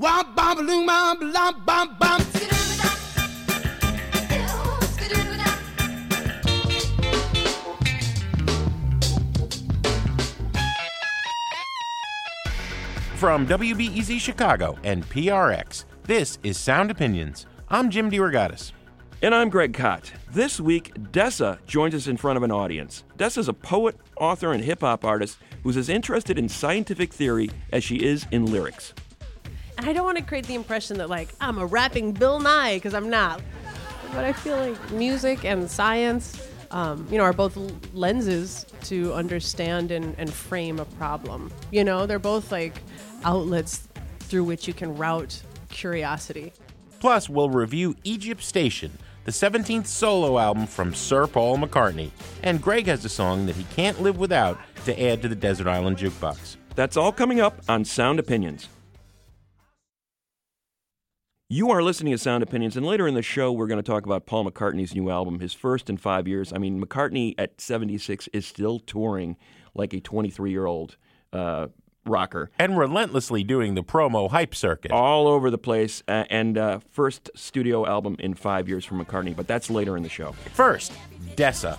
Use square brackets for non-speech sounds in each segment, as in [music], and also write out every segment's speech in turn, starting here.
Womp bom loom bom bom bom bom. From WBEZ Chicago and PRX, this is Sound Opinions. I'm Jim DeRogatis. And I'm Greg Kot. This week, Dessa joins us in front of an audience. Dessa's a poet, author, and hip hop artist who's as interested in scientific theory as she is in lyrics. And I don't want to create the impression that, like, I'm a rapping Bill Nye, because I'm not. But I feel like music and science, um, you know, are both lenses to understand and, and frame a problem. You know, they're both like outlets through which you can route curiosity. Plus, we'll review Egypt Station, the 17th solo album from Sir Paul McCartney. And Greg has a song that he can't live without to add to the Desert Island Jukebox. That's all coming up on Sound Opinions. You are listening to Sound Opinions, and later in the show, we're going to talk about Paul McCartney's new album, his first in five years. I mean, McCartney at 76 is still touring like a 23 year old uh, rocker. And relentlessly doing the promo hype circuit. All over the place, uh, and uh, first studio album in five years from McCartney, but that's later in the show. First, Dessa.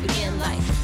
Begin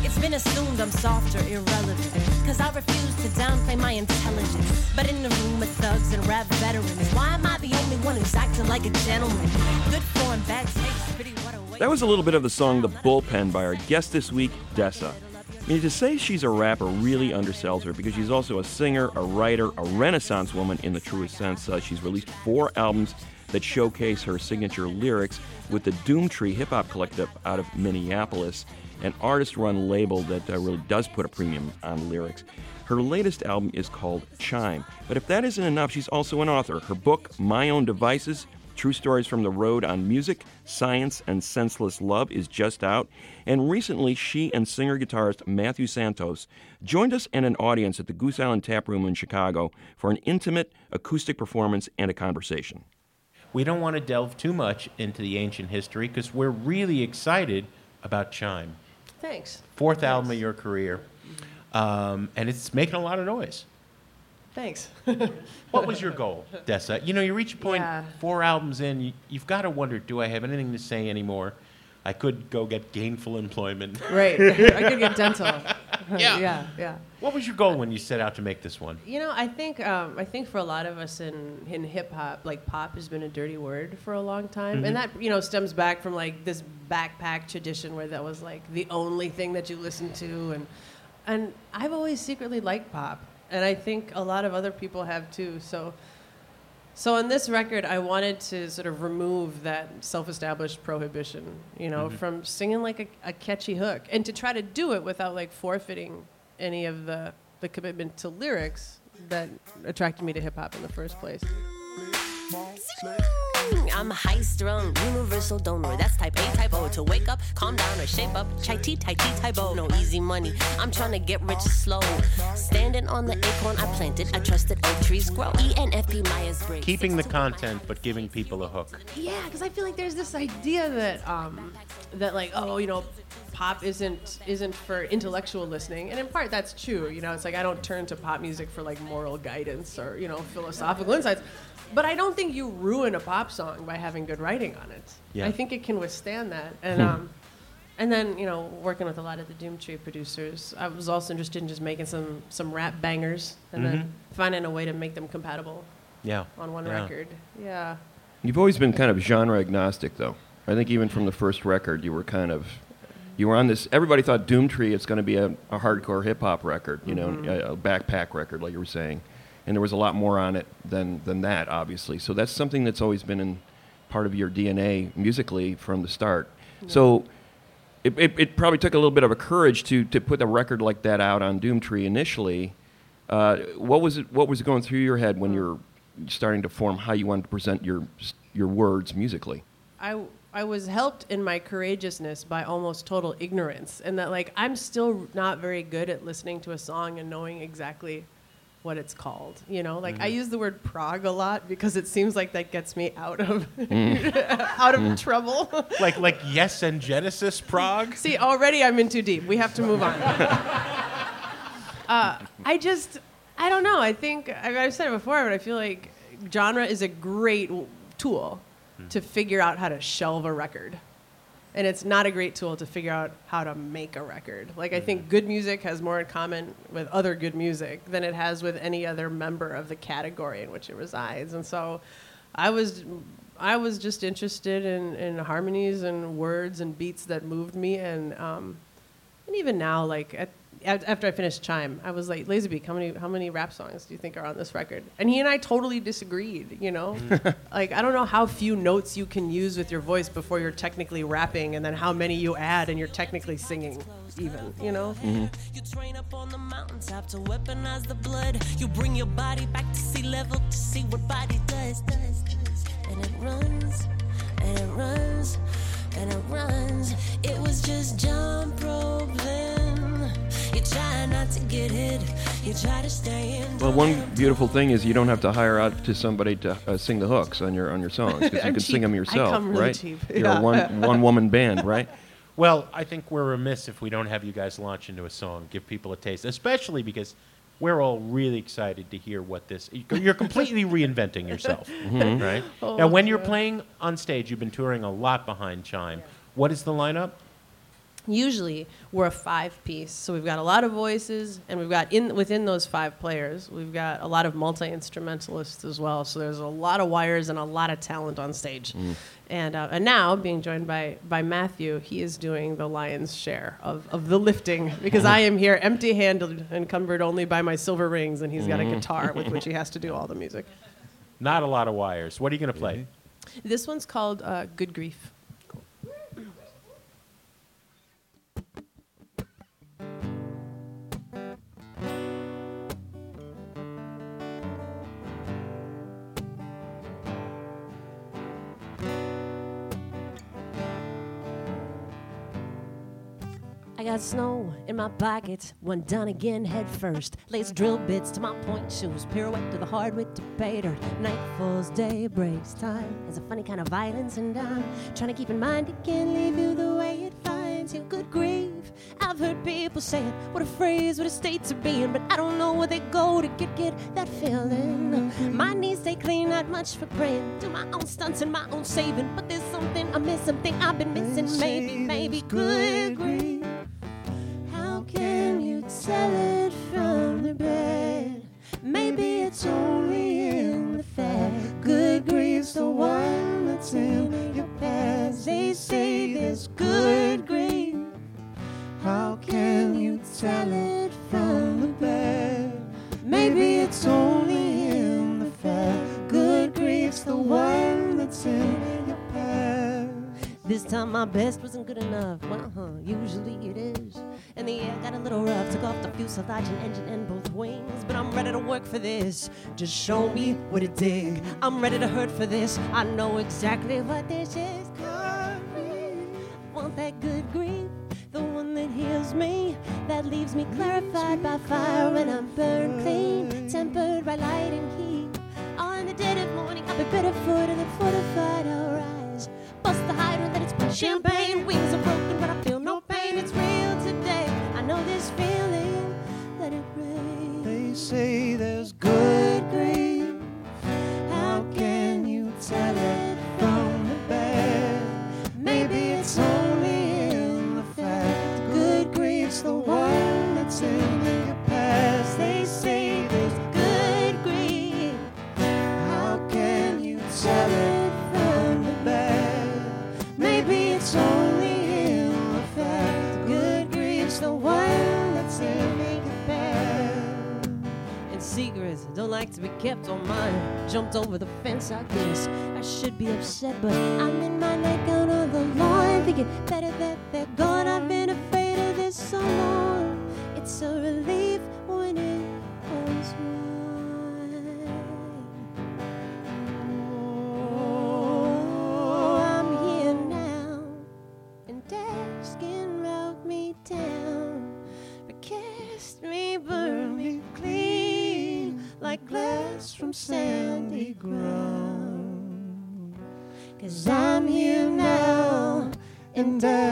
it's been assumed I'm soft or irrelevant. Cause I refuse to downplay my intelligence. But in the room thugs and rap veterans, why am I the only one who's acting like a gentleman? Good form, bad taste, pretty what a. That was a little bit of the song The Bullpen by our guest this week, Dessa. I mean, to say she's a rapper really undersells her because she's also a singer, a writer, a renaissance woman in the truest sense. Uh, she's released four albums that showcase her signature lyrics with the Doomtree Hip Hop Collective out of Minneapolis, an artist run label that uh, really does put a premium on lyrics. Her latest album is called Chime. But if that isn't enough, she's also an author. Her book, My Own Devices True Stories from the Road on Music, Science, and Senseless Love is just out. And recently, she and singer guitarist Matthew Santos joined us and an audience at the Goose Island Tap Room in Chicago for an intimate acoustic performance and a conversation. We don't want to delve too much into the ancient history because we're really excited about Chime. Thanks. Fourth album of your career. Um, and it's making a lot of noise. Thanks. [laughs] What was your goal, Dessa? You know, you reach a point, Yeah. four albums in, you, you've got to wonder, do I have anything to say anymore? I could go get gainful employment. [laughs] right. I could get dental. [laughs] Yeah. yeah, yeah. What was your goal when you set out to make this one? You know, I think um, I think for a lot of us in in hip hop, like pop has been a dirty word for a long time, and that you know stems back from like this backpack tradition where that was like the only thing that you listened to, and and I've always secretly liked pop, and I think a lot of other people have too. So. So on this record, I wanted to sort of remove that self-established prohibition, you know, mm-hmm. from singing like a, a catchy hook, and to try to do it without like forfeiting any of the the commitment to lyrics that attracted me to hip hop in the first place. I'm high strung, universal donor. That's type A, type O. To wake up, calm down, or shape up. Chai tea, tai tea, type O. No easy money. I'm trying to get rich slow. Standing on the acorn I planted, I trusted oak trees grow. E ENFP Myers Briggs. Keeping the content, but giving people a hook. Yeah, because I feel like there's this idea that um, that like oh you know pop isn't isn't for intellectual listening, and in part that's true. You know, it's like I don't turn to pop music for like moral guidance or you know philosophical insights. But I don't think you ruin a pop song by having good writing on it. Yeah. I think it can withstand that. And um, and then you know working with a lot of the Doomtree producers, I was also interested in just making some some rap bangers and then finding a way to make them compatible Yeah. on one Yeah. record. Yeah. You've always been kind of genre agnostic, though. I think even from the first record, you were kind of you were on this. Everybody thought Doomtree it's going to be a, a hardcore hip hop record, you know, a, a backpack record, like you were saying, and there was a lot more on it than than that, obviously. So that's something that's always been in part of your DNA musically from the start. So. It, it, it probably took a little bit of a courage to, to put a record like that out on Doomtree initially. Uh, what was it? What was going through your head when you're starting to form how you wanted to present your your words musically? I I was helped in my courageousness by almost total ignorance, and that like I'm still not very good at listening to a song and knowing exactly what it's called. You know, like I mm-hmm. use the word prog a lot because it seems like that gets me out of mm. [laughs] out of mm. trouble. [laughs] Like like Yes and Genesis prog. [laughs] See, already I'm in too deep. We have to move on. uh, I just, I don't know. I think I- I've said it before, but I feel like genre is a great w- tool to figure out how to shelve a record. And it's not a great tool to figure out how to make a record. Like, I think good music has more in common with other good music than it has with any other member of the category in which it resides. And so I was I was just interested in, in harmonies and words and beats that moved me and um, and even now like at, after I finished Chime, I was like, Lazerbeak, how many how many rap songs do you think are on this record? And he and I totally disagreed. You know, mm. [laughs] like I don't know how few notes you can use with your voice before you're technically rapping, and then how many you add and you're technically singing. Even you know. Mm-hmm. You train up on the mountaintop to weaponize the blood. You bring your body back to sea level to see what body does, does, does. And it runs, and it runs, and it runs. It was just jump rope Well, one beautiful thing is you don't have to hire out to somebody to uh, sing the hooks on your on your songs because you I'm can sing cheap. them I yourself, come really right? cheap. You're Yeah. a one [laughs] one woman band, right? Well, I think we're remiss if we don't have you guys launch into a song, give people a taste, especially because we're all really excited to hear what this. You're completely [laughs] reinventing yourself, right? now, when you're playing on stage, you've been touring a lot behind Chime. What is the lineup? Usually we're a five piece. So we've got a lot of voices and we've got in within those five players we've got a lot of multi-instrumentalists as well. So there's a lot of wires and a lot of talent on stage. And, uh, and now being joined by, by matthew he is doing the lion's share of, of the lifting [laughs] because i am here empty handed and cumbered only by my silver rings and he's got a guitar with which he [laughs] has to do all the music. Not a lot of wires. What are you going to play? this one's called uh, good grief I got snow in my pockets, one done again head first. Lace drill bits to my point shoes, pirouette to the hardwood dirt. Night falls, day breaks, time has a funny kind of violence, and I'm trying to keep in mind it can't leave you the way it finds you. Good grief, I've heard people say it. What a phrase, what a state to be in, but I don't know where they go to get get that feeling. My knees stay clean, not much for praying. Do my own stunts and my own saving, but there's something I miss, something I've been missing. Maybe, maybe good grief. It from the bed? Maybe it's only in the fact. Good grief's the one that's in your past. They say there's good grief. How can you tell it from the bed? Maybe it's only in the fact. Good grief's the one that's in your past. This time my best wasn't good enough. Well, little rough. Took off the fuselage and engine and both wings. But I'm ready to work for this. Just show me what to dig. I'm ready to hurt for this. I know exactly what this is. Good. Want that good grief. The one that heals me. That leaves me clarified by fire when I'm burned clean. Tempered by light and heat. On the dead of morning, I'll be better footed and fortified. I'll rise. Bust the hydrant that it's champagne. Wings are broken, but I feel kept on mine. Jumped over the fence, I guess. I should be upset, but I'm in my nightgown on the lawn. Thinking better that sandy ground. Cause I'm here now, and dusk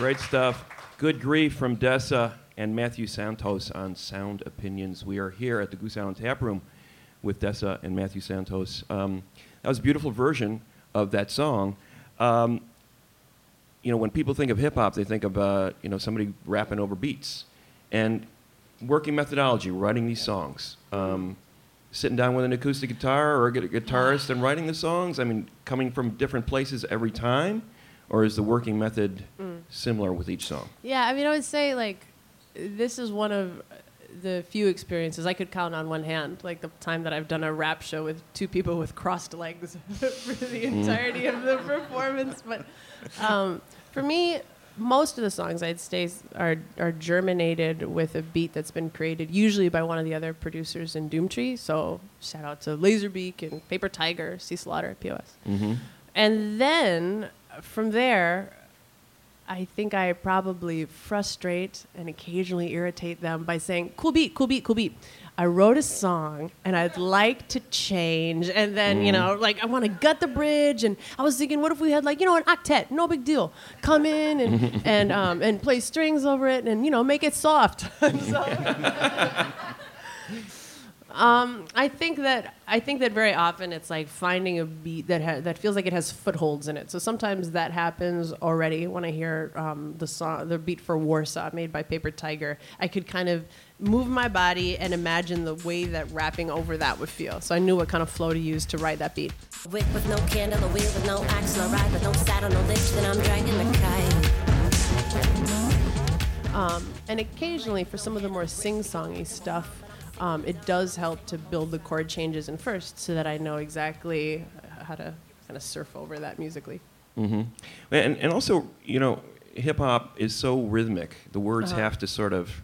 Great stuff. Good grief from Dessa and Matthew Santos on Sound Opinions. We are here at the Goose Island Tap Room with Dessa and Matthew Santos. Um, that was a beautiful version of that song. Um, you know, when people think of hip hop, they think of uh, you know somebody rapping over beats, and working methodology, writing these songs. Um, sitting down with an acoustic guitar or a guitarist and writing the songs. I mean, coming from different places every time, or is the working method mm. similar with each song? Yeah, I mean, I would say like this is one of the few experiences I could count on one hand, like the time that I've done a rap show with two people with crossed legs [laughs] for the mm. entirety of the performance. But um, for me, most of the songs I'd say are are germinated with a beat that's been created usually by one of the other producers in Doomtree. So shout out to Lazerbeak and Paper Tiger, Cecil Otter, POS. Mm-hmm. And then from there, I think I probably frustrate and occasionally irritate them by saying, cool beat, cool beat, cool beat. I wrote a song and I'd like to change. And then, you know, like I want to gut the bridge. And I was thinking, what if we had like, you know, an octet, no big deal. Come in and, [laughs] and, um, and play strings over it and, you know, make it soft. [laughs] so, [laughs] um, I think that I think that very often it's like finding a beat that ha- that feels like it has footholds in it. So sometimes that happens already when I hear um, the song, the beat for Warsaw made by Paper Tiger. I could kind of move my body and imagine the way that rapping over that would feel. So I knew what kind of flow to use to write that beat. Wick with no candle, a wheel with no axle, a ride with no saddle, no lift, then I'm dragging the kite. And occasionally, for some of the more sing-songy stuff, um, it does help to build the chord changes in first, so that I know exactly how to kind of surf over that musically. Mm-hmm. And, and also, you know, hip hop is so rhythmic. The words have to sort of,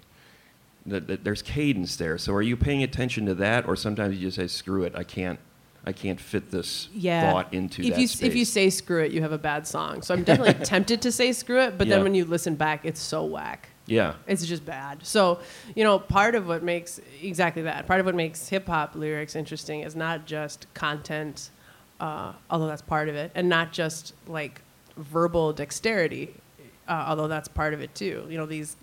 that that there's cadence there. So are you paying attention to that, or sometimes you just say, screw it, I can't, I can't fit this yeah. thought into if that you space. if you say screw it, you have a bad song. So I'm definitely [laughs] tempted to say screw it, but Yeah. then when you listen back, it's so whack. Yeah. It's just bad. So you know, part of what makes exactly that. Part of what makes hip hop lyrics interesting is not just content, uh, although that's part of it, and not just like verbal dexterity, uh, although that's part of it too. You know, these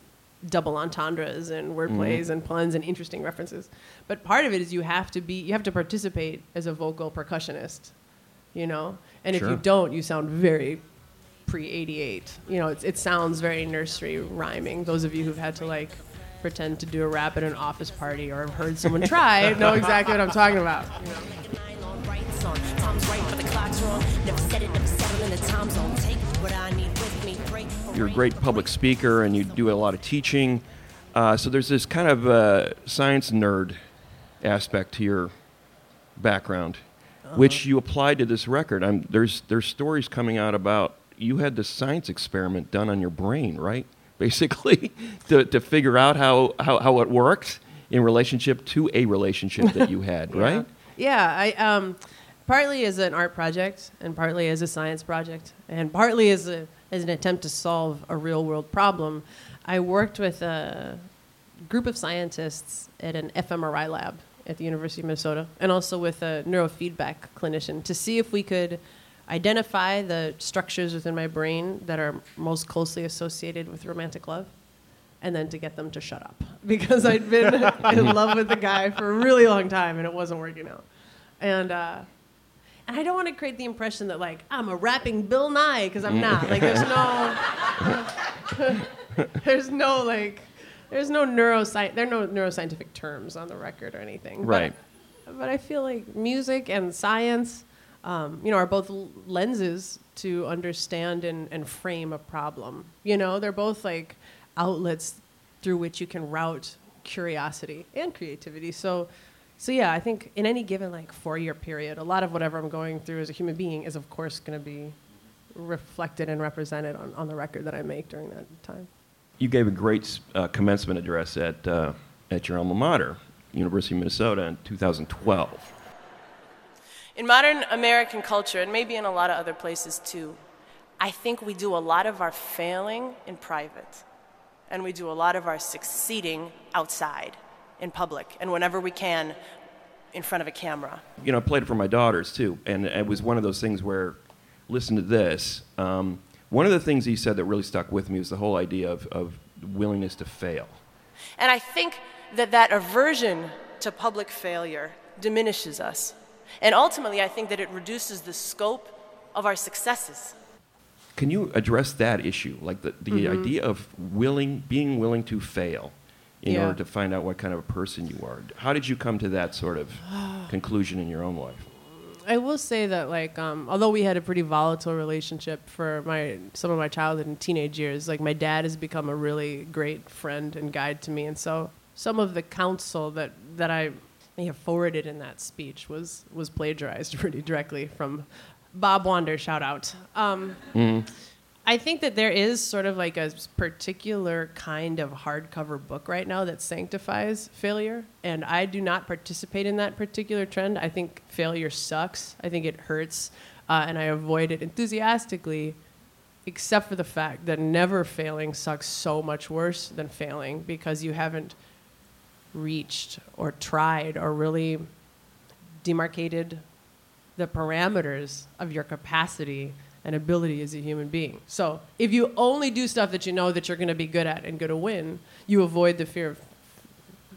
double entendres and wordplays and puns and interesting references. But part of it is you have to be you have to participate as a vocal percussionist, you know. And if you don't, you sound very pre 88. You know, it's, it sounds very nursery rhyming. Those of you who've had to like pretend to do a rap at an office party or have heard someone try [laughs] know exactly what I'm talking about. you know. Nylon brights on, time's right, but the clock's wrong. Never said it, never settle in the time zone. Take what I need with me, break. You're a great public speaker and you do a lot of teaching. Uh, so there's this kind of uh, science nerd aspect to your background, which you applied to this record. I'm, there's there's stories coming out about you had this science experiment done on your brain, right? [laughs] Basically, to, to figure out how, how, how it worked in relationship to a relationship that you had, [laughs] right? Yeah, I um, partly as an art project and partly as a science project and partly as a as an attempt to solve a real world problem. I worked with a group of scientists at an fMRI lab at the University of Minnesota and also with a neurofeedback clinician to see if we could identify the structures within my brain that are most closely associated with romantic love and then to get them to shut up [laughs] because I'd been in [laughs] love with the guy for a really long time and it wasn't working out. And uh, And I don't want to create the impression that like I'm a rapping Bill Nye because I'm not. Like there's no, [laughs] there's no like, there's no neuroscience. There are no neuroscientific terms on the record or anything. But- Right. but I feel like music and science, um, you know, are both lenses to understand and, and frame a problem. You know, they're both like outlets through which you can route curiosity and creativity. So, so yeah, I think in any given like four-year period, a lot of whatever I'm going through as a human being is, of course, going to be reflected and represented on, on the record that I make during that time. You gave a great uh, commencement address at, uh, at your alma mater, University of Minnesota, in 2012. In modern American culture, and maybe in a lot of other places too, I think we do a lot of our failing in private, and we do a lot of our succeeding outside, in public, and whenever we can, in front of a camera. You know, I played it for my daughters too, and it was one of those things where, listen to this. Um, one of the things he said that really stuck with me was the whole idea of, of willingness to fail. And I think that that aversion to public failure diminishes us. And ultimately, I think that it reduces the scope of our successes. Can you address that issue, like the, the idea of willing, being willing to fail in Yeah. order to find out what kind of a person you are? How did you come to that sort of [sighs] conclusion in your own life? I will say that, like, um, although we had a pretty volatile relationship for my some of my childhood and teenage years, like my dad has become a really great friend and guide to me, and so some of the counsel that that I may have forwarded in that speech was was plagiarized [laughs] pretty directly from Bob Wander. Shout out. Um, I think that there is sort of like a particular kind of hardcover book right now that sanctifies failure, and I do not participate in that particular trend. I think failure sucks. I think it hurts, uh, and I avoid it enthusiastically, except for the fact that never failing sucks so much worse than failing because you haven't reached or tried or really demarcated the parameters of your capacity and ability as a human being. So if you only do stuff that you know that you're going to be good at and going to win, you avoid the fear of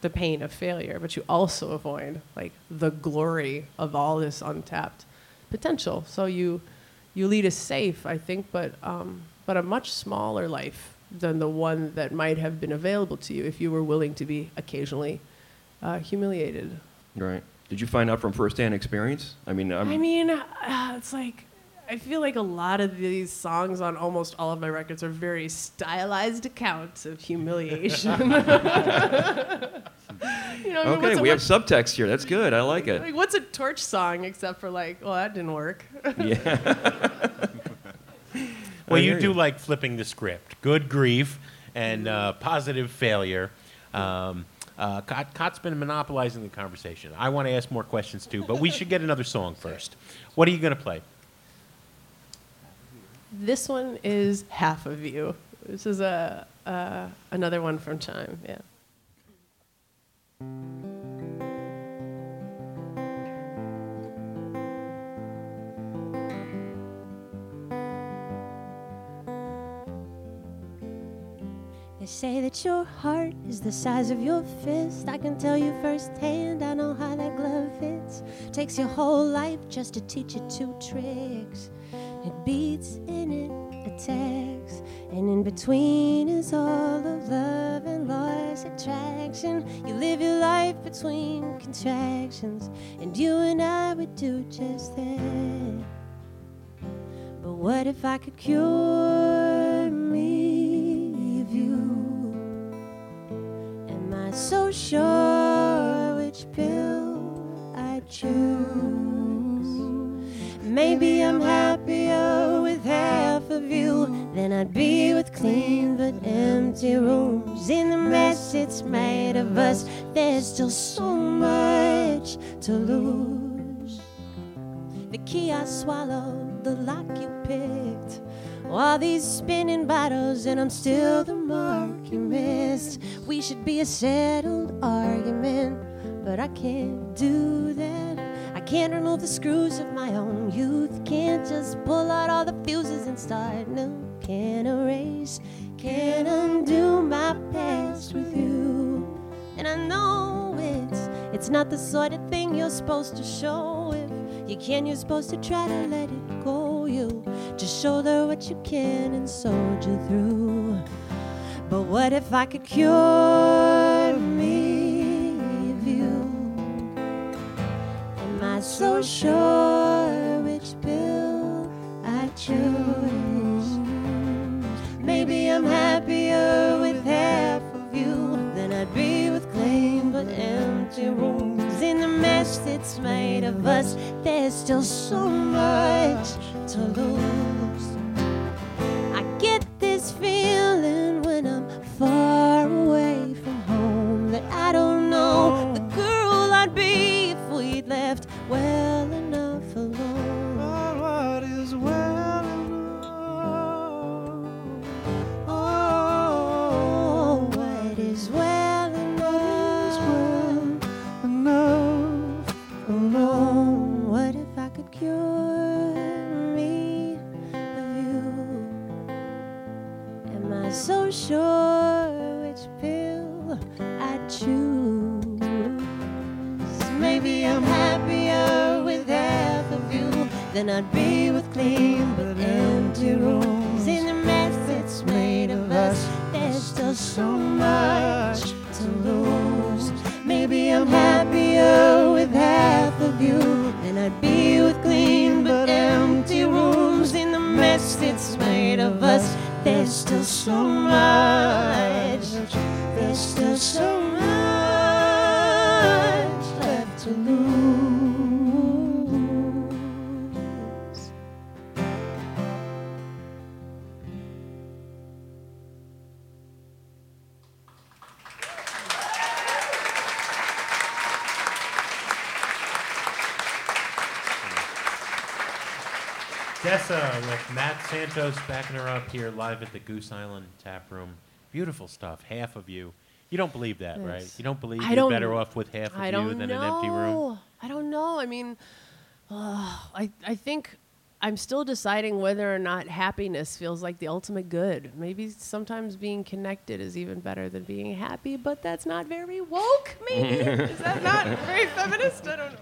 the pain of failure, but you also avoid like the glory of all this untapped potential. So you you lead a safe, I think, but um, but a much smaller life than the one that might have been available to you if you were willing to be occasionally uh, humiliated. Right. Did you find out from firsthand experience? I mean, I'm, I mean, uh, it's like I feel like a lot of these songs on almost all of my records are very stylized accounts of humiliation. [laughs] [laughs] you know, I mean, okay, a- we have subtext here. That's good. I like it. like, what's a torch song except for like, well, that didn't work. [laughs] Well, I you do you. like flipping the script. Good grief and uh, positive failure. Um, uh, Kot, Kot's been monopolizing the conversation. I want to ask more questions too, but we should get another song [laughs] first. What are you going to play? this one is half of you. This is a uh, another one from Chime. Yeah. They say that your heart is the size of your fist. I can tell you firsthand, I know how that glove fits. Takes your whole life just to teach you two tricks. It beats and it attacks. And in between is all of love and loss attraction. You live your life between contractions. And you and I would do just that. But what if I could cure so sure which pill I choose? Maybe I'm happier with half of you than I'd be with clean but empty rooms. In the mess it's made of us, there's still so much to lose. The key I swallowed, the lock you picked. All these spinning bottles, and I'm still the mark you missed. We should be a settled argument, but I can't do that. I can't remove the screws of my own youth. Can't just pull out all the fuses and start new. Can't erase, can't undo my past with you. And I know it's it's not the sort of thing you're supposed to show if You can, you're supposed to try to let it go. You just shoulder what you can and soldier through. But what if I could cure me of you? Am I so sure which pill I choose? Maybe I'm happier with half of you than I'd be with clean but empty rooms. In the mess that's made of us, there's still so much to than I'd be with clean but empty rooms. In the mess that's made of us, there's still so much to lose. Maybe I'm happier Dessa with Matt Santos backing her up here live at the Goose Island Tap Room. Beautiful stuff. Half of you. You don't believe that, right? You don't believe I you're don't- better off with half of I you than know. an empty room? I don't know. I mean, uh, I I think I'm still deciding whether or not happiness feels like the ultimate good. Maybe sometimes being connected is even better than being happy, but that's not very woke. Maybe [laughs] is that not very feminist? I don't know.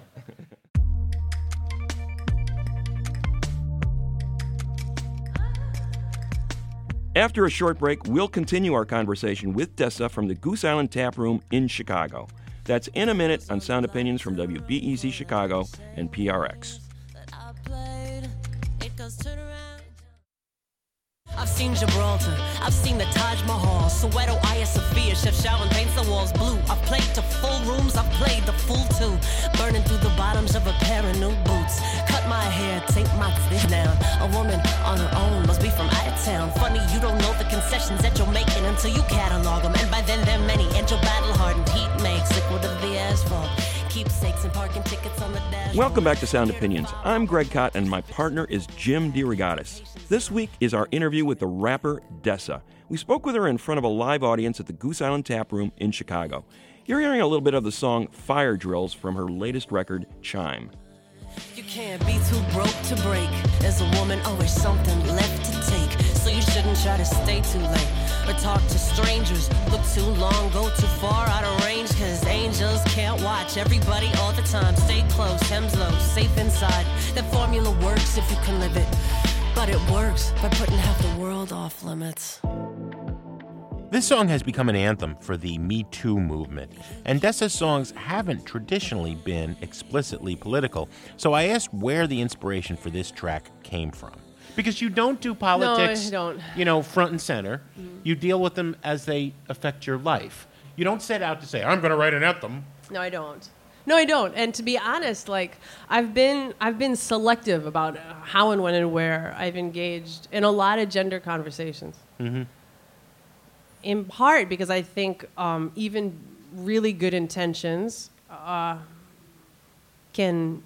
After a short break, we'll continue our conversation with Dessa from the Goose Island Tap Room in Chicago. That's in a minute on Sound Opinions from WBEZ Chicago and PRX. I've seen Gibraltar, I've seen the Taj Mahal, Soweto, Hagia Sophia, Chefchaouen paints the walls blue. I've played to full rooms, I've played the full two, burning through the bottoms of a pair of new boots. My hair, take my this down. A woman on her own must be from out of town. Funny, you don't know the concessions that you're making until you catalog them, and by then they're many. And your battle hardened heat makes liquid of the asphalt. Welcome back to Sound Opinions. I'm Greg Kot, and my partner is Jim DeRogatis. This week is our interview with the rapper Dessa. We spoke with her in front of a live audience at the Goose Island Tap Room in Chicago. You're hearing a little bit of the song Fire Drills from her latest record, Chime. You can't be too broke to break. As a woman, always something left to take. So you shouldn't try to stay too late. Or talk to strangers. Look too long, go too far out of range. Cause angels can't watch everybody all the time. Stay close, hems low, safe inside. That formula works if you can live it. But it works by putting half the world off limits. This song has become an anthem for the Me Too movement, and Dessa's songs haven't traditionally been explicitly political. So I asked where the inspiration for this track came from. Because you don't do politics, no, don't. you know, front and center. You deal with them as they affect your life. You don't set out to say, "I'm going to write an anthem." No, I don't. No, I don't. And to be honest, like I've been I've been selective about how and when and where I've engaged in a lot of gender conversations. Mm-hmm. In part because I think um, even really good intentions uh, can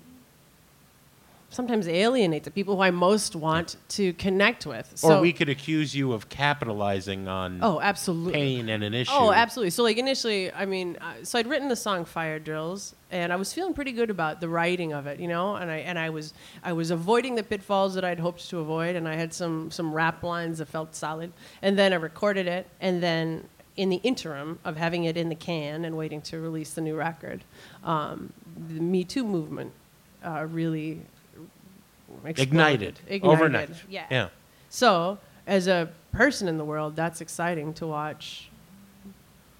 sometimes alienate the people who I most want to connect with. Or we could accuse you of capitalizing on oh, absolutely. pain and an issue. Oh, absolutely. So, like initially, I mean, uh, so I'd written the song "Fire Drills," and I was feeling pretty good about the writing of it, you know. And I and I was I was avoiding the pitfalls that I'd hoped to avoid, and I had some some rap lines that felt solid. And then I recorded it, and then in the interim of having it in the can and waiting to release the new record, um, the Me Too movement uh, really exploded. Ignited, Ignited, overnight. Yeah. Yeah. So, as a person in the world, that's exciting to watch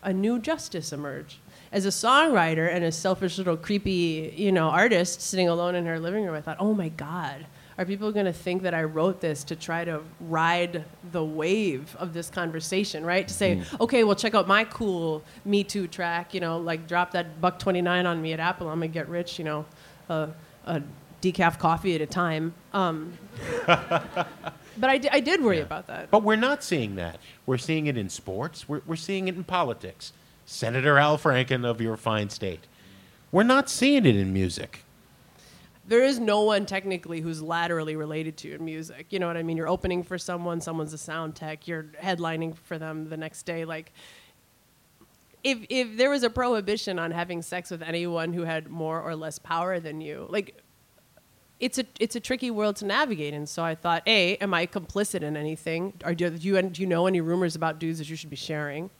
a new justice emerge. As a songwriter and a selfish little creepy, you know, artist sitting alone in her living room, I thought, oh my God, are people going to think that I wrote this to try to ride the wave of this conversation, right? To say, okay, well, check out my cool Me Too track, you know, like drop that buck 29 on me at Apple, I'm going to get rich, you know, uh, a decaf coffee at a time. Um, [laughs] but I, I did worry about that. But we're not seeing that. We're seeing it in sports. We're, we're seeing it in politics. Senator Al Franken of your fine state. We're not seeing it in music. there is no one technically who's laterally related to you in music. You know what I mean? You're opening for someone, someone's a sound tech, you're headlining for them the next day. Like, if if there was a prohibition on having sex with anyone who had more or less power than you, like, it's a it's a tricky world to navigate. And so I thought, a, am I complicit in anything? Are do you do you know any rumors about dudes that you should be sharing?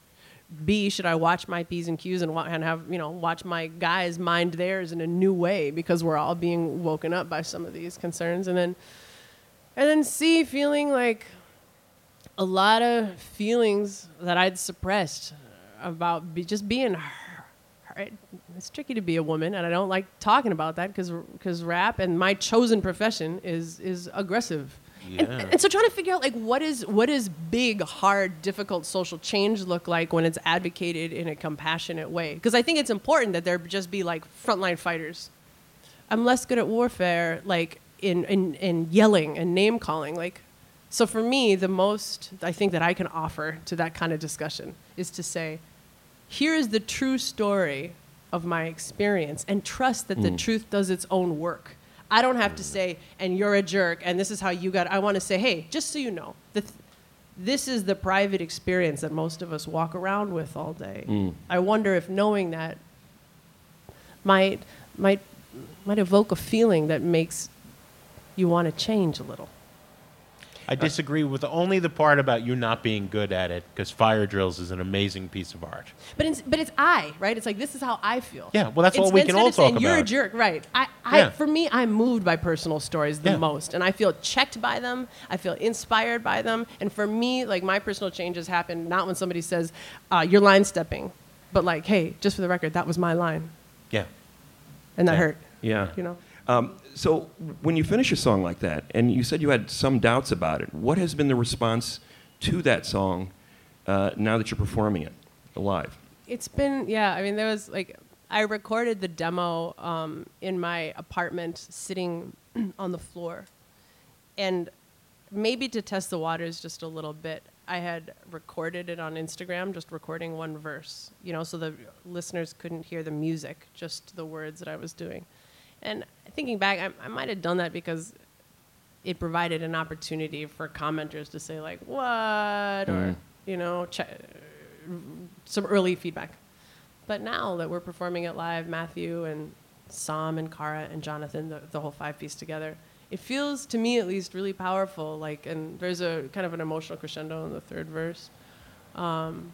B, should I watch my P's and Q's and, and have, you know, watch my guys mind theirs in a new way because we're all being woken up by some of these concerns. And then, and then C, feeling like a lot of feelings that I'd suppressed about be, just being It's tricky to be a woman, and I don't like talking about that because rap and my chosen profession is is aggressive. And, Yeah. and so trying to figure out like what is what is big, hard, difficult social change look like when it's advocated in a compassionate way? Because I think it's important that there just be like frontline fighters. I'm less good at warfare, like in, in, in yelling and name calling. Like, so for me, the most I think that I can offer to that kind of discussion is to say, here is the true story of my experience, and trust that the mm. truth does its own work. I don't have to mm. say, and you're a jerk, and this is how you got. I want to say, hey, just so you know, the th- this is the private experience that most of us walk around with all day. Mm. I wonder if knowing that might might might evoke a feeling that makes you want to change a little. I disagree with only the part about you not being good at it because fire drills is an amazing piece of art. But it's, but it's I, right? It's like this is how I feel. Yeah, well, that's all we can instead all of saying, talk You're a jerk, right? I, I, Yeah. for me, I'm moved by personal stories the Yeah. most, and I feel checked by them. I feel inspired by them, and for me, like my personal changes happen not when somebody says, uh, "You're line stepping," but like, "Hey, just for the record, that was my line," Yeah. and that Yeah. hurt. Yeah. You know. Um, so when you finish a song like that, and you said you had some doubts about it, what has been the response to that song uh, now that you're performing it live? It's been yeah. I mean, there was like I recorded the demo um, in my apartment, sitting [clears throat] on the floor, and maybe to test the waters just a little bit, I had recorded it on Instagram, just recording one verse, you know, so the listeners couldn't hear the music, just the words that I was doing. And thinking back, I, I might have done that because it provided an opportunity for commenters to say like, "What?" or you know, ch- some early feedback. But now that we're performing it live, Matthew and Sam and Kara and Jonathan, the, the whole five piece together, it feels to me at least really powerful. Like, and there's a kind of an emotional crescendo in the third verse. Um,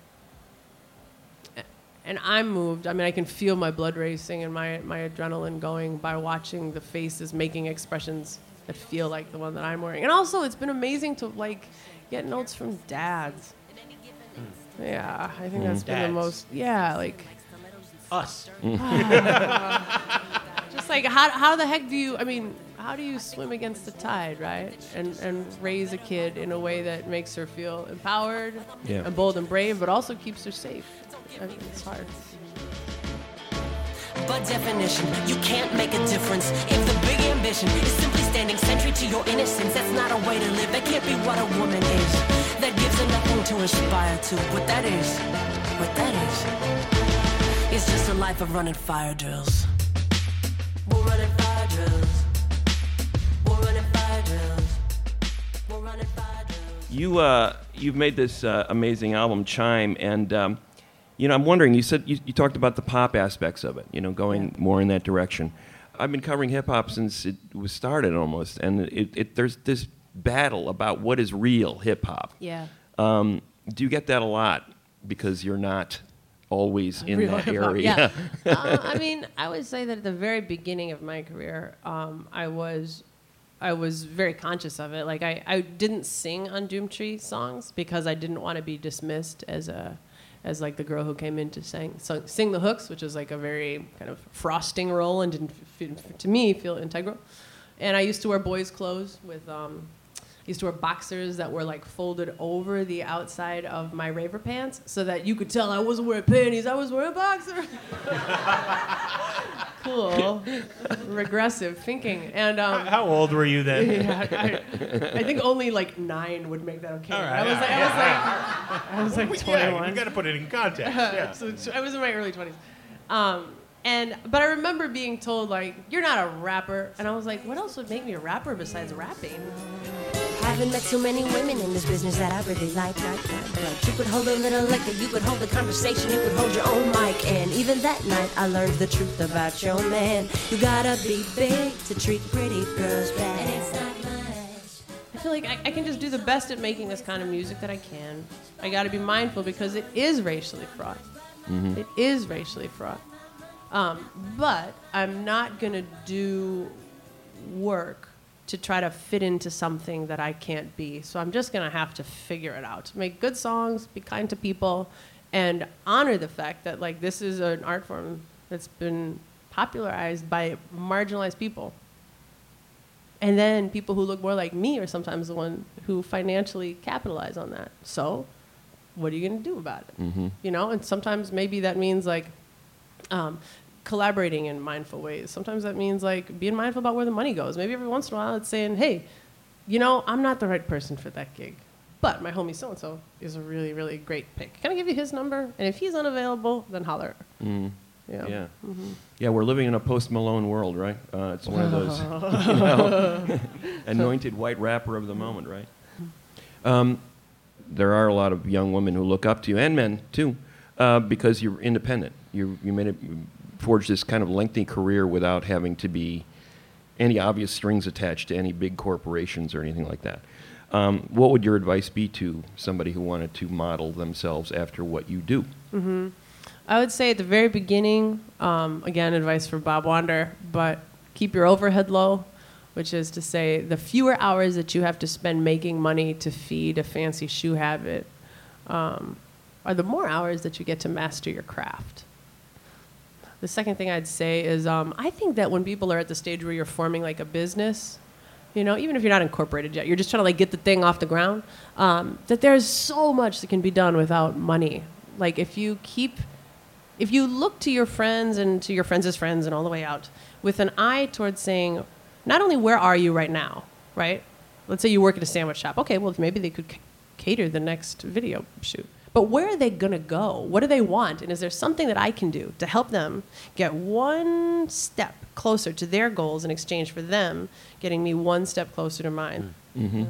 and I'm moved. I mean, I can feel my blood racing and my, my adrenaline going by watching the faces making expressions that feel like the one that I'm wearing. And also, it's been amazing to like get notes from dads. Yeah, I think mm. that's been the most. Yeah, like Us. [laughs] just like how how the heck do you? I mean, how do you swim against the tide, right? And and raise a kid in a way that makes her feel empowered Yeah. and bold and brave, but also keeps her safe. I mean, it's hard. By definition, you can't make a difference if the big ambition is simply standing sentry to your innocence. That's not a way to live. That can't be what a woman is. That gives her nothing to aspire to. What that is, what that is, is just a life of running fire drills. We're running fire drills. We're running fire drills. We're running fire drills. You uh, you've made this uh, amazing album, Chime, and um, you know I'm wondering. You said you, you talked about the pop aspects of it. You know, going more in that direction. I've been covering hip hop since it was started almost, and it, it, there's this battle about what is real hip hop. Yeah. Um, do you get that a lot because you're not always in Real that hip-hop, area. Yeah. [laughs] uh, I mean, I would say that at the very beginning of my career, um, I was, I was very conscious of it. Like I, I didn't sing on Doomtree songs because I didn't want to be dismissed as a, as like the girl who came in to sing, sing, the hooks, which is like a very kind of frosting role and didn't, to me, feel integral. And I used to wear boys' clothes with. Um, I used to wear boxers that were like folded over the outside of my raver pants so that you could tell I wasn't wearing panties, I was wearing a boxer. [laughs] cool. Regressive thinking. And um, How old were you then? [laughs] yeah, I, I think only like nine would make that okay. Right, I was like, I was like, I was like 21. Yeah, you got to put it in context. [laughs] Yeah. so I was in my early 20s. Um, and but I remember being told like you're not a rapper, and I was like, what else would make me a rapper besides rapping? I haven't met so many women in this business that I really like. like, like, like. You could hold a little liquor, you could hold a conversation, you could hold your own mic. And even that night, I learned the truth about your man. You gotta be big to treat pretty girls bad. And it's not much. I feel like I, I can just do the best at making this kind of music that I can. I got to be mindful because it is racially fraught. It is racially fraught. Um, but I'm not going to do work to try to fit into something that I can't be. So I'm just going to have to figure it out. Make good songs, be kind to people, and honor the fact that like this is an art form that's been popularized by marginalized people. And then people who look more like me are sometimes the one who financially capitalize on that. So, what are you going to do about it? Mm-hmm. You know, and sometimes maybe that means like um, collaborating in mindful ways. Sometimes that means like being mindful about where the money goes. Maybe every once in a while it's saying, hey, you know, I'm not the right person for that gig. But my homie so and so is a really, really great pick. Can I give you his number? And if he's unavailable, then holler. Mm. Yeah. Yeah. Mm-hmm. Yeah, we're living in a post Malone world, right? Uh, it's one of those [laughs] [laughs] you know, [laughs] anointed white rapper of the moment, right? Um, there are a lot of young women who look up to you, and men too, uh, because you're independent. You you made it, forged this kind of lengthy career without having to be any obvious strings attached to any big corporations or anything like that. Um, what would your advice be to somebody who wanted to model themselves after what you do? I would say at the very beginning, um, again, advice for Bob Wander, but keep your overhead low, which is to say the fewer hours that you have to spend making money to feed a fancy shoe habit um, are the more hours that you get to master your craft. The second thing I'd say is um, I think that when people are at the stage where you're forming like a business, you know, even if you're not incorporated yet, you're just trying to like get the thing off the ground. Um, that there's so much that can be done without money. Like if you keep, if you look to your friends and to your friends' friends and all the way out with an eye towards saying, not only where are you right now, right? Let's say you work at a sandwich shop. Okay, well maybe they could c- cater the next video shoot. But where are they gonna go? What do they want? And is there something that I can do to help them get one step closer to their goals in exchange for them getting me one step closer to mine? Mm-hmm.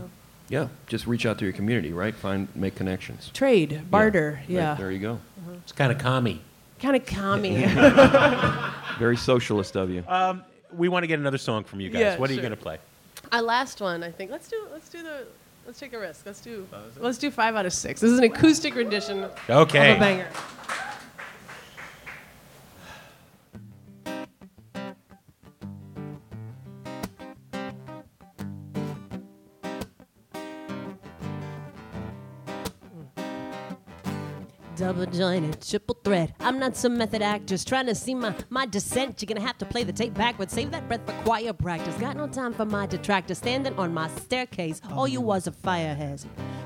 Yeah, just reach out to your community, right? Find, make connections. Trade, barter, Right, yeah. there you go. It's kind of commie. Kind of commie. [laughs] Very socialist of you. Um, we want to get another song from you guys. Yeah, what are you going to play? Our last one, I think. Let's do. Let's do the. Let's take a risk. Let's do. Oh, let's do five out of six. This is an acoustic rendition Okay. of a banger. Jointed, triple threat. I'm not some method actress trying to see my, my descent. You're gonna have to play the tape backwards. Save that breath for choir practice. Got no time for my detractor. Standing on my staircase, all you was a fire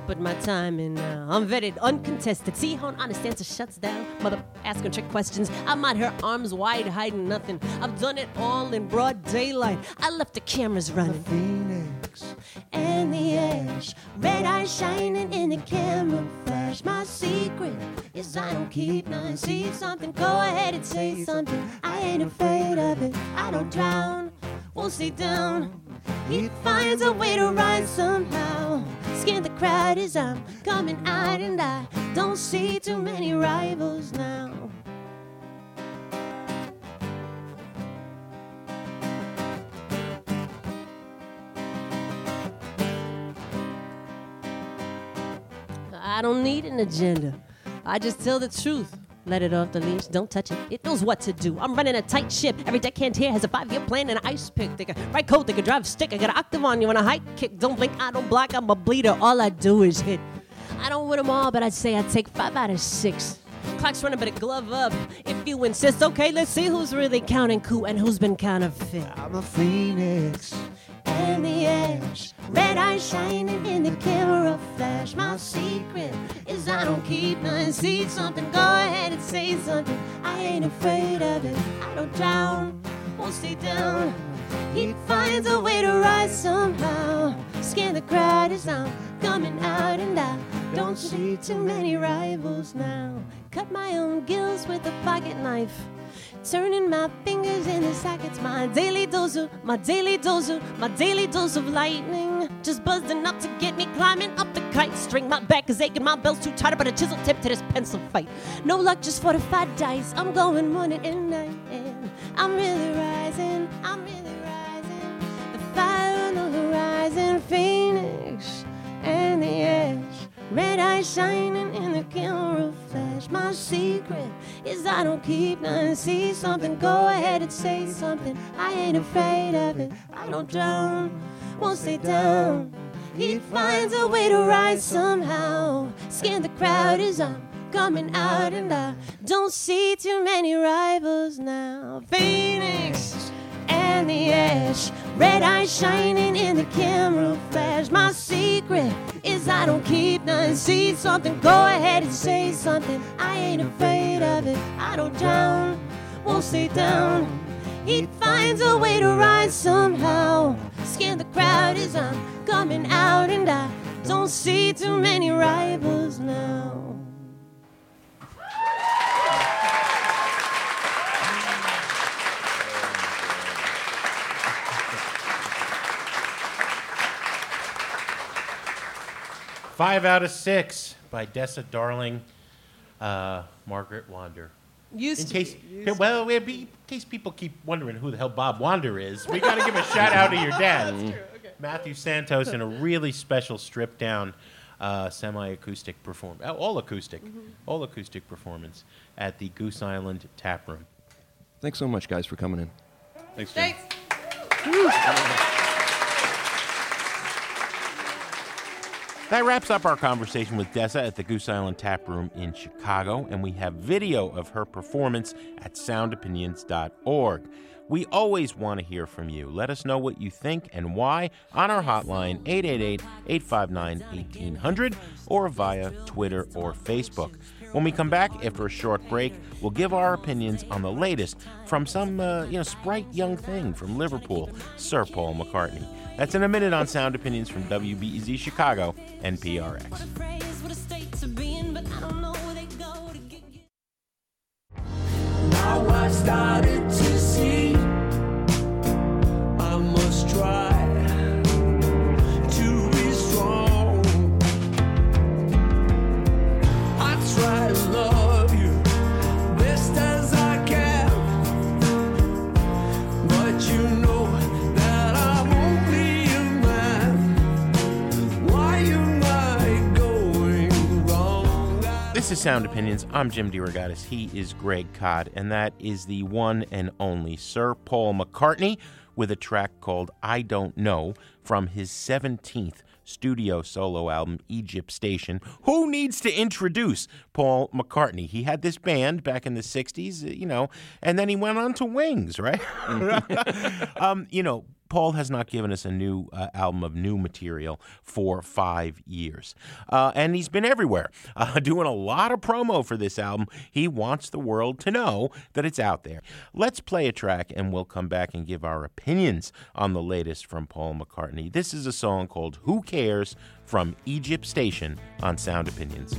But my time in uh, now, I'm vetted, uncontested. See how an honest answer shuts down. Mother asking trick questions. I'm out here arms wide, hiding nothing. I've done it all in broad daylight. I left the cameras running. The Phoenix. and the ash. Red eyes shining in the camera flash. My secret is I don't keep none. See something, go ahead and say something. I ain't afraid of it. I don't drown, won't stay down. He finds a way to rise somehow. Scan the crowd as I'm coming out, and I don't see too many rivals now. I don't need an agenda. I just tell the truth. Let it off the leash, don't touch it. It knows what to do. I'm running a tight ship. Every deckhand here has a five-year plan and an ice pick. They can write code, they can drive a stick. I got an octave on you and a high kick. Don't blink, I don't block, I'm a bleeder. All I do is hit. I don't win them all, but I'd say I'd take five out of six. Clock's running, but a glove up. If you insist, okay, let's see who's really counting coup and who's been counterfeit. I'm a phoenix. And the edge, red eyes shining in the camera flash. My secret is I don't keep nothing. See something, go ahead and say something. I ain't afraid of it. I don't drown, won't stay down. He finds a way to rise somehow. Scan the crowd as I'm coming out, and I don't see too many rivals now. Cut my own gills with a pocket knife. Turning my fingers in the sockets, my daily dose of, my daily dose of, my daily dose of lightning. Just buzzing up to get me climbing up the kite string. My back is aching, my belt's too tight, but a chisel tip to this pencil fight. No luck, just for the fortified dice. I'm going morning and night. I'm really rising, I'm really rising. The fire on the horizon, Phoenix and the edge. Red eyes shining in the camera flash. My secret is I don't keep nothing. See something, go ahead and say something. I ain't afraid of it. I don't drown, won't stay down. He finds a way to rise somehow. Scan the crowd as I'm coming out, and I don't see too many rivals now. Phoenix and the edge. Red eyes shining in the camera flash. My secret is I don't keep nothing. See something, go ahead and say something. I ain't afraid of it. I don't drown, won't stay down. He finds a way to rise somehow. Scan the crowd as I'm coming out, and I don't see too many rivals now. Five out of six by Dessa Darling, uh, Margaret Wander. Used In to case, be, used well, we- in case people keep wondering who the hell Bob Wander is, we got to give a [laughs] shout out to your dad, Matthew Santos, in a really special stripped down uh, semi-acoustic perform, uh, all acoustic, all acoustic performance at the Goose Island Tap Room. Thanks so much, guys, for coming in. Thanks, Jim. Thanks. That wraps up our conversation with Dessa at the Goose Island Tap Room in Chicago, and we have video of her performance at soundopinions.org. We always want to hear from you. Let us know what you think and why on our hotline 888 859 1800 or via Twitter or Facebook. When we come back after a short break, we'll give our opinions on the latest from some, uh, you know, sprite young thing from Liverpool, Sir Paul McCartney. That's in a minute on Sound Opinions from WBEZ Chicago and PRX. What a This is Sound Opinions. I'm Jim DeRogatis. He is Greg Kot, and that is the one and only Sir Paul McCartney with a track called I Don't Know from his 17th studio solo album, Egypt Station. Who needs to introduce Paul McCartney? He had this band back in the 60s, uh, you know, and then he went on to Wings, right? [laughs] um, you know, Paul has not given us a new uh, album of new material for five years. Uh, and he's been everywhere, [laughs] uh, doing a lot of promo for this album. He wants the world to know that it's out there. Let's play a track and we'll come back and give our opinions on the latest from Paul McCartney. This is a song called Who Cares from Egypt Station on Sound Opinions.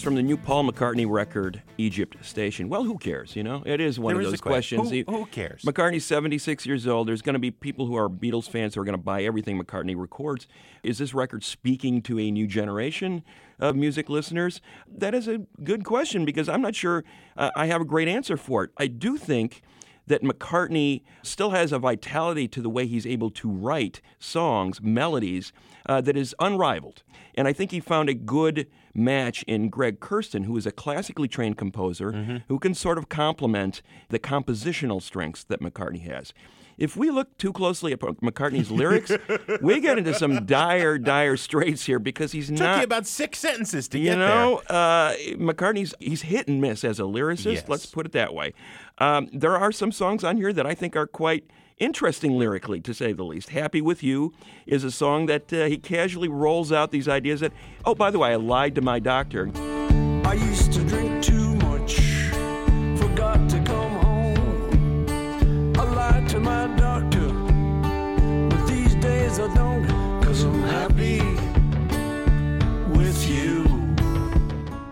From the new Paul McCartney record, Egypt Station? Well, who cares? You know, it is one There of is those que- questions. who- who cares? McCartney's 76 years old. There's going to be people who are Beatles fans who are going to buy everything McCartney records. Is this record speaking to a new generation of music listeners? That is a good question because I'm not sure uh, I have a great answer for it. I do think that McCartney still has a vitality to the way he's able to write songs, melodies, uh, that is unrivaled. And I think he found a good match in Greg Kurstin, who is a classically trained composer who can sort of complement the compositional strengths that McCartney has. If we look too closely at McCartney's lyrics, [laughs] we get into some dire, dire straits here because he's Took not you about six sentences to get it. you get know, uh, McCartney's he's hit and miss as a lyricist. Yes. Let's put it that way. Um, there are some songs on here that I think are quite interesting lyrically, to say the least. "Happy with You" is a song that uh, he casually rolls out these ideas that. Oh, by the way, I lied to my doctor. I used to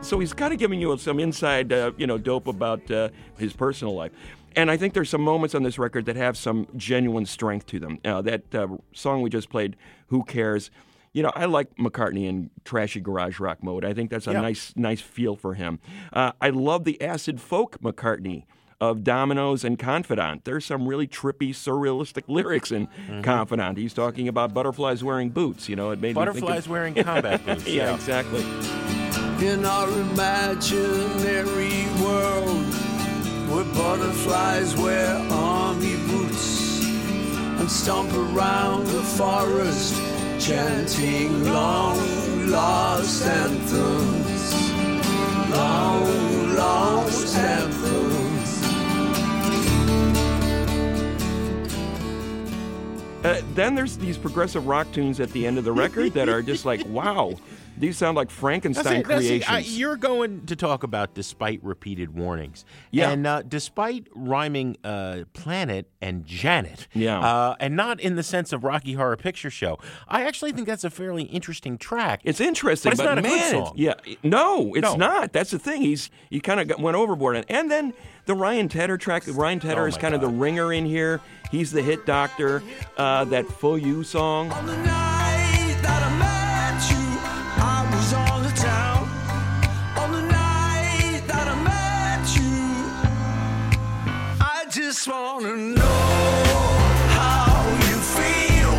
So he's kind of giving you some inside, uh, you know, dope about uh, his personal life. And I think there's some moments on this record that have some genuine strength to them. Uh, that uh, song we just played, "Who Cares," you know, I like McCartney in trashy garage rock mode. I think that's a Yeah. nice, nice feel for him. Uh, I love the acid folk McCartney of Dominoes and Confidante. There's some really trippy, surrealistic lyrics in Mm-hmm. Confidante. He's talking about butterflies wearing boots. You know, it made me think Butterflies of, wearing combat [laughs] boots. yeah, exactly. In our imaginary world, where butterflies wear army boots and stomp around the forest, chanting long lost anthems. Long lost anthems. Uh, then there's these progressive rock tunes at the end of the record that are just like, [laughs] wow, these sound like Frankenstein now, see, creations. I- you're going to talk about despite repeated warnings. Yeah. And uh, despite rhyming uh, planet and Janet. Yeah. Uh, and not in the sense of Rocky Horror Picture Show. I actually think that's a fairly interesting track. it's interesting, But it's not a good man, song. yeah, no, it's No. not. That's the thing. He's he kind of went overboard, and, and then the Ryan Tedder track. Ryan Tedder Oh, is kind of the ringer in here. He's the hit doctor. Uh, that "Fuh You" song. On the night that I met you, I was on the town. On the night that I met you, I just wanna know how you feel.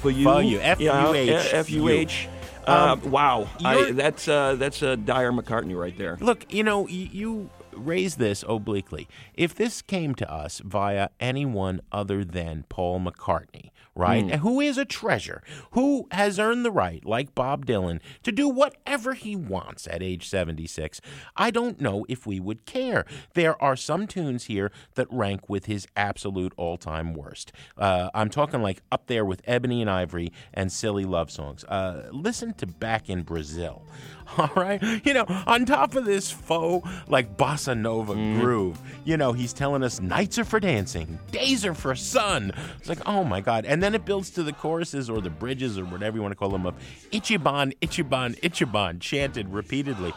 For you, For You, Yeah, F-U-H, F U H. Uh, Um, wow, I, that's uh, that's a dire McCartney right there. Look, you know, y- you raise this obliquely. If this came to us via anyone other than Paul McCartney, right, and who is a treasure, who has earned the right, like Bob Dylan, to do whatever he wants at age 76, I don't know if we would care. There are some tunes here that rank with his absolute all time worst. Uh, I'm talking like up there with Ebony and Ivory and Silly Love Songs. Uh, listen to Back in Brazil. [laughs] All right. You know, on top of this faux, like bossa nova mm. groove, you know, he's telling us nights are for dancing, days are for sun. It's like, oh my God. And then it builds to the choruses or the bridges or whatever you want to call them of Ichiban, Ichiban, Ichiban, chanted repeatedly.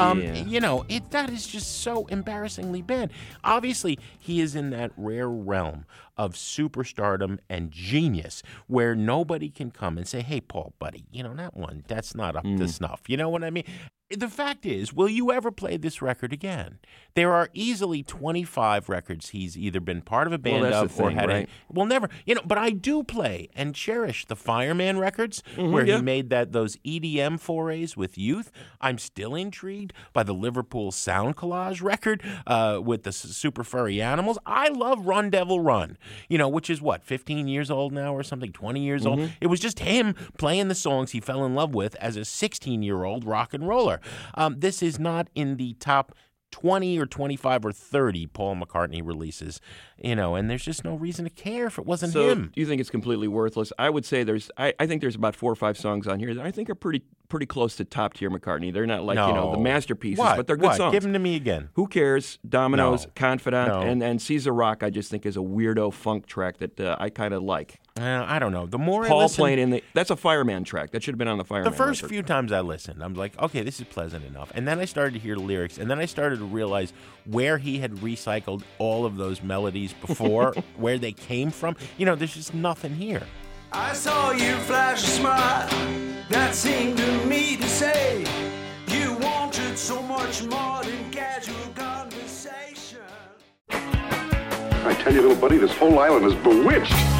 Um, Yeah. You know, it that is just so embarrassingly bad. Obviously, he is in that rare realm of superstardom and genius where nobody can come and say, "Hey, Paul, buddy, you know that one, that's not up Mm. to snuff." You know what I mean? The fact is, will you ever play this record again? There are easily 25 records he's either been part of a band that's of or thing, had right? a, well, never, you know, but I do play and cherish the Fireman records where Mm-hmm, yeah. he made that those EDM forays with youth. I'm still intrigued by the Liverpool Sound Collage record uh, with the super furry animals. I love Run Devil Run, you know, which is what 15 years old now or something, 20 years Mm-hmm. old. It was just him playing the songs he fell in love with as a 16 year old rock and roller. Um, this is not in the top 20 or 25 or 30 Paul McCartney releases, you know, and there's just no reason to care if it wasn't So, him. do you think it's completely worthless? I would say there's. I, I think there's about four or five songs on here that I think are pretty pretty close to top tier McCartney. They're not like you know the No. masterpieces, What? but they're good What? songs. Give them to me again. Who cares? Dominoes, No. Confidante, No. and and Caesar Rock. I just think is a weirdo funk track that uh, I kind of like. Uh, I don't know. The more I Paul listen, playing in the. That's a fireman track. That should have been on the fireman. the first record. few times I listened, I'm like, okay, this is pleasant enough. And then I started to hear the lyrics, and then I started to realize where he had recycled all of those melodies before, [laughs] where they came from. You know, there's just nothing here. I saw you flash a smile that seemed to me to say you wanted so much more than casual conversation. I tell you, little buddy, this whole island is bewitched.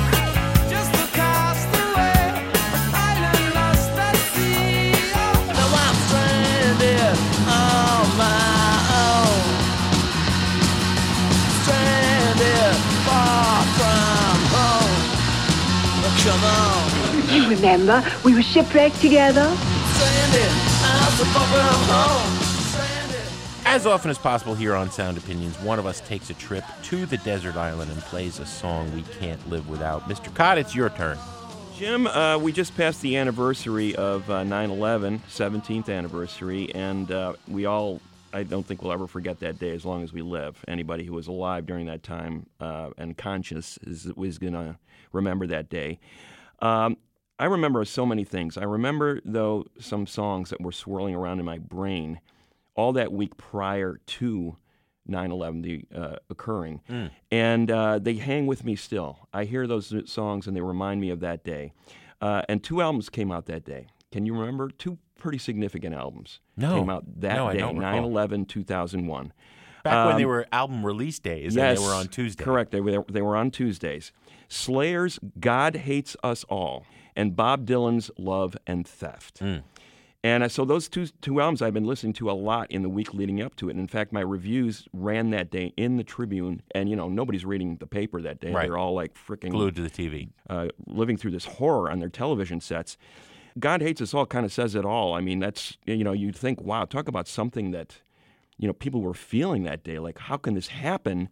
Remember, we were shipwrecked together. stranded out so far from home. Stranded. As often as possible here on Sound Opinions, one of us takes a trip to the desert island and plays a song we can't live without. Mr. Kot, it's your turn. Jim, uh, we just passed the anniversary of uh, 9/11, 17th anniversary, and uh, we all. I don't think we'll ever forget that day as long as we live. Anybody who was alive during that time uh, and conscious is, is going to remember that day. Um, I remember so many things. I remember, though, some songs that were swirling around in my brain all that week prior to 9 11 the, uh, occurring. And uh, they hang with me still. I hear those songs and they remind me of that day. Uh, and two albums came out that day. Can you remember? Two pretty significant albums No. came out that No, day, 9 11 2001. Back when they Um, were album release days yes, and they were on Tuesdays. Correct. They were, they were on Tuesdays. Slayer's God Hates Us All and Bob Dylan's Love and Theft. Hmm. And so those two two albums I've been listening to a lot in the week leading up to it. And in fact, my reviews ran that day in the Tribune, and you know nobody's reading the paper that day. Right. They're all like freaking Glued to the TV. uh, living through this horror on their television sets. God Hates Us All kind of says it all. I mean, that's you know you'd think, wow, talk about something that you know people were feeling that day. Like, how can this happen?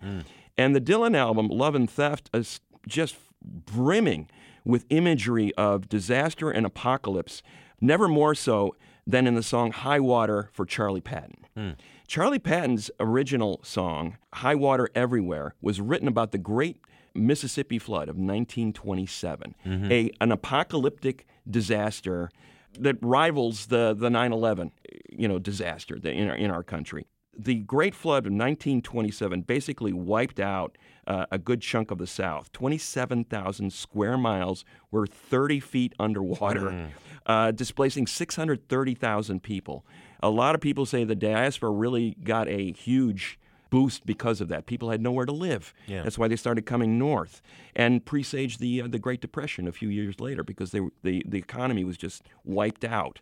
And the Dylan album, Love and Theft, is just brimming with imagery of disaster and apocalypse. Never more so than in the song High Water for Charlie Patton. Hmm. Charlie Patton's original song, High Water Everywhere, was written about the great Mississippi flood of 1927, mm-hmm. a, an apocalyptic disaster that rivals the, the 9/11, you know, disaster in our, in our country. The Great Flood of 1927 basically wiped out uh, a good chunk of the South. 27,000 square miles were 30 feet underwater, uh, displacing 630,000 people. A lot of people say the diaspora really got a huge boost because of that. People had nowhere to live. Yeah. That's why they started coming north and presaged the uh, the Great Depression a few years later because they, were- the the economy was just wiped out.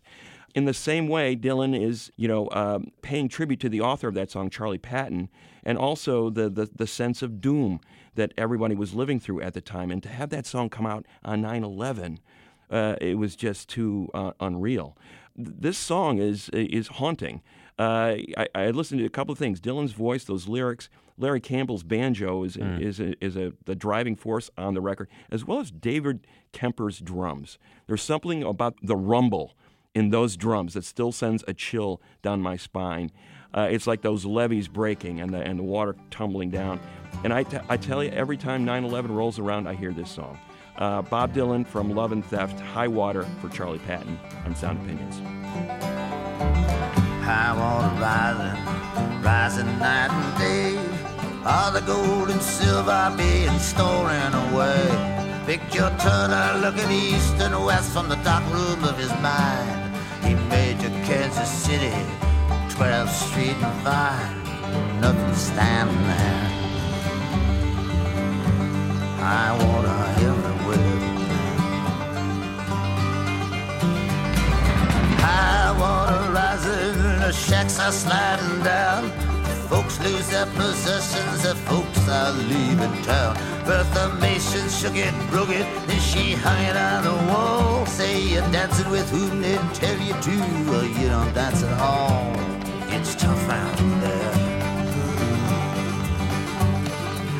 In the same way, Dylan is you know um, paying tribute to the author of that song, Charlie Patton, and also the, the the sense of doom that everybody was living through at the time. And to have that song come out on 9/11, uh, it was just too uh, unreal. Th- This song is is haunting. Uh, I, I listened to a couple of things. Dylan's voice, those lyrics. Larry Campbell's banjo is is a, is a the driving force on the record, as well as David Kemper's drums. There's something about the rumble in those drums that still sends a chill down my spine. Uh, it's like those levees breaking and the and the water tumbling down. And I, t- I tell you, every time 9/11 rolls around, I hear this song. Uh, Bob Dylan from Love and Theft, High Water for Charlie Patton on Sound Opinions. High water rising, rising night and day. All the gold and silver being stolen away. Big Joe Turner looking east and west from the dark room of his mind. He made you Kansas City, 12th Street and Vine. Nothing standing there. High water everywhere. High water rising, the shacks are sliding down. Folks lose their possessions, the folks are leaving town. Bertha Mason shook it, broke it, and she hung it on the wall. Say you're dancing with whom they tell you to, or you don't dance at all. It's tough out there.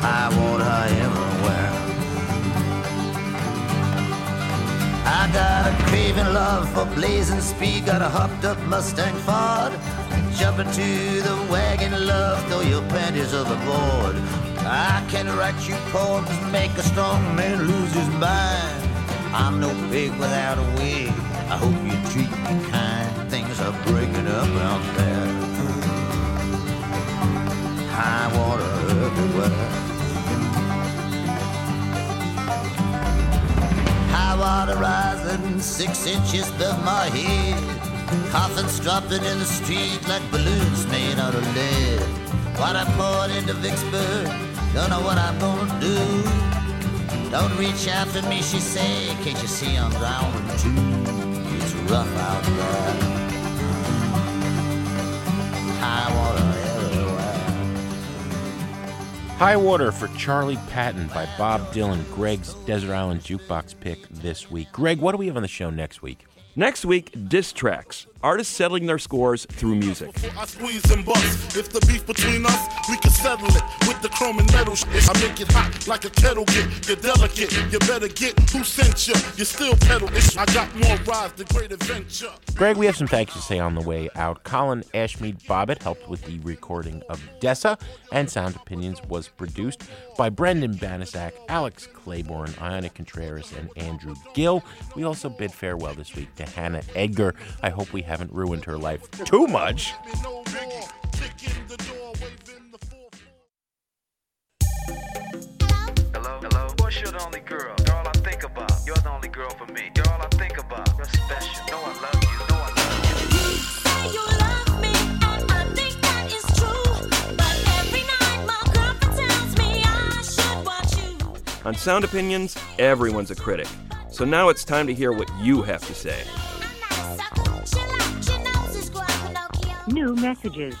High water everywhere. I got a craving love for blazing speed, got a hopped up Mustang Ford. Jump into the wagon, love, throw your panties overboard. I can write you poems, make a strong man lose his mind. I'm no pig without a wig. I hope you treat me kind. Things are breaking up out there. High water everywhere. Water rising six inches above my head. Coffins dropping in the street like balloons made out of lead. What I poured into Vicksburg, don't know what I'm gonna do. Don't reach after me, she say. Can't you see I'm drowning too? It's rough out there. High water. High Water for Charlie Patton by Bob Dylan, Greg's Desert Island Jukebox pick this week. Greg, what do we have on the show next week? Next week, diss tracks. Artists settling their scores through music. I squeeze and bust. If the beef between us, we can settle it with the chrome and metal shit. I make it hot like a kettle get. You're delicate, you better get who sent you. You still pedal it. I got more rides than great adventure. Greg, we have some thanks to say on the way out. Colin Ashmead Bobbitt helped with the recording of Dessa, and Sound Opinions was produced by Brendan Banaszak, Alex Claiborne, Ayana Contreras, and Andrew Gill. We also bid farewell this week to Hannah Edgar. I hope we haven't ruined her life too much. Hello, hello. What's your only girl? You're all I think about. You're the only girl for me. You're all I think about. You're special. Know I love you. Know I love you. On Sound Opinions, everyone's a critic. So now it's time to hear what you have to say. New messages.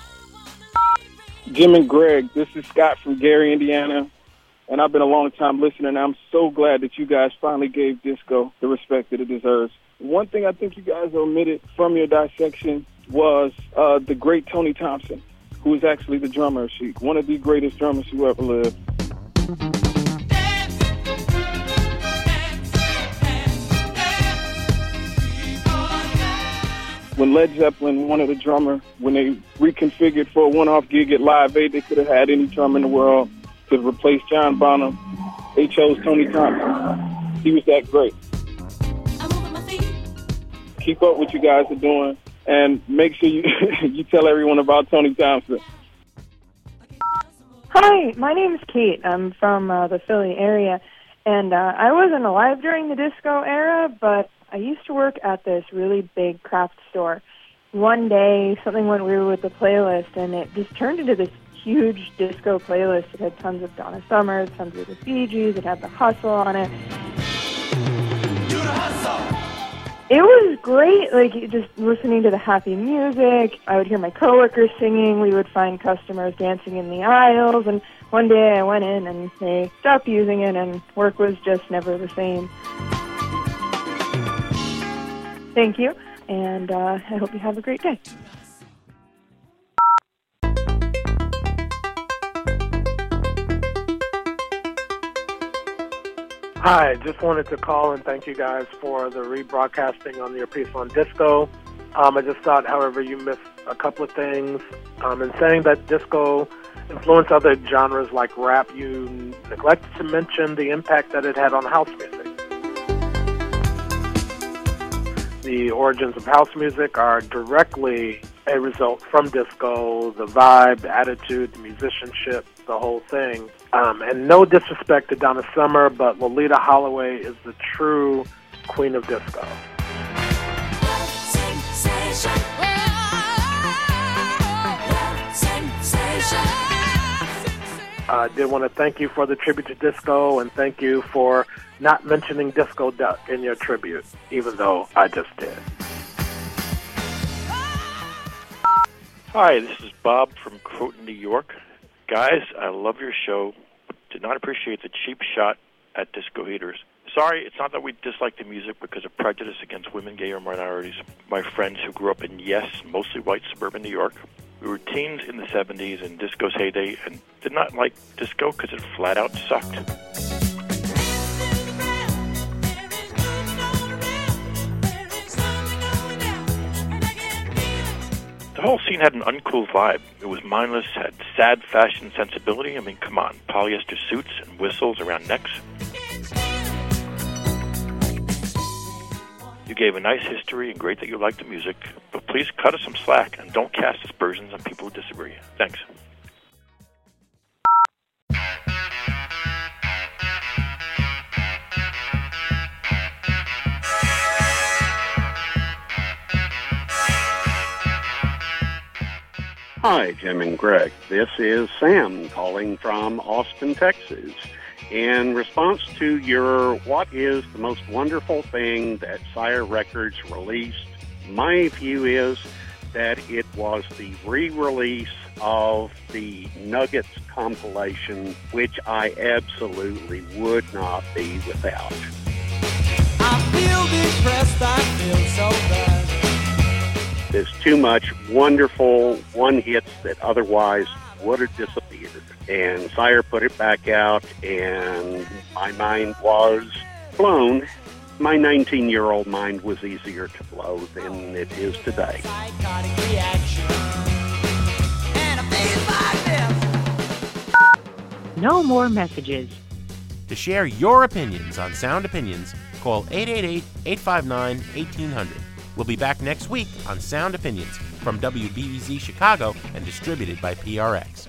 Jim and Greg, this is Scott from Gary, Indiana, and I've been a long time listener, I'm so glad that you guys finally gave disco the respect that it deserves. One thing I think you guys omitted from your dissection was uh, the great Tony Thompson, who is actually the drummer of one of the greatest drummers who ever lived. When Led Zeppelin wanted a drummer, when they reconfigured for a one-off gig at Live Aid, they could have had any drummer in the world to replace John Bonham. They chose Tony Thompson. He was that great. Keep up what you guys are doing, and make sure you [laughs] you tell everyone about Tony Thompson. Hi, my name is Kate. I'm from uh, the Philly area, and uh, I wasn't alive during the disco era, but I used to work at this really big craft store. One day, something went weird with the playlist, and it just turned into this huge disco playlist. It had tons of Donna Summer, tons of the Bee Gees. It had the Hustle on it. It was great, like just listening to the happy music. I would hear my coworkers singing. We would find customers dancing in the aisles. And one day I went in and they stopped using it, and work was just never the same. Thank you, and uh, I hope you have a great day. Hi, just wanted to call and thank you guys for the rebroadcasting on your piece on disco. Um, I just thought, however, you missed a couple of things. Um, in saying that disco influenced other genres like rap, you neglected to mention the impact that it had on house music. The origins of house music are directly a result from disco, the vibe, the attitude, the musicianship, the whole thing. Um, and no disrespect to Donna Summer, but Loleatta Holloway is the true queen of disco. I uh, did want to thank you for the tribute to disco and thank you for not mentioning Disco Duck in your tribute, even though I just did. Hi, this is Bob from Croton, New York. Guys, I love your show. Did not appreciate the cheap shot at disco heaters. Sorry, it's not that we dislike the music because of prejudice against women, gay, or minorities. My friends who grew up in, yes, mostly white suburban New York, we were teens in the 70s and disco's heyday and did not like disco because it flat out sucked. The whole scene had an uncool vibe. It was mindless, had sad fashion sensibility. I mean, come on, polyester suits and whistles around necks. You gave a nice history and great that you liked the music, but please cut us some slack and don't cast aspersions on people who disagree. Thanks. Hi, Jim and Greg. This is Sam calling from Austin, Texas. In response to your What is the most wonderful thing that Sire Records released, my view is that it was the re release of the Nuggets compilation, which I absolutely would not be without. I feel depressed, I feel so bad. There's too much wonderful one hits that otherwise would have disappeared. And Sire put it back out, and my mind was blown. My 19 year old mind was easier to blow than it is today. Psychotic reaction. And I feel like this. No more messages. To share your opinions on Sound Opinions, call 888 859 1800. We'll be back next week on Sound Opinions from WBEZ Chicago and distributed by PRX.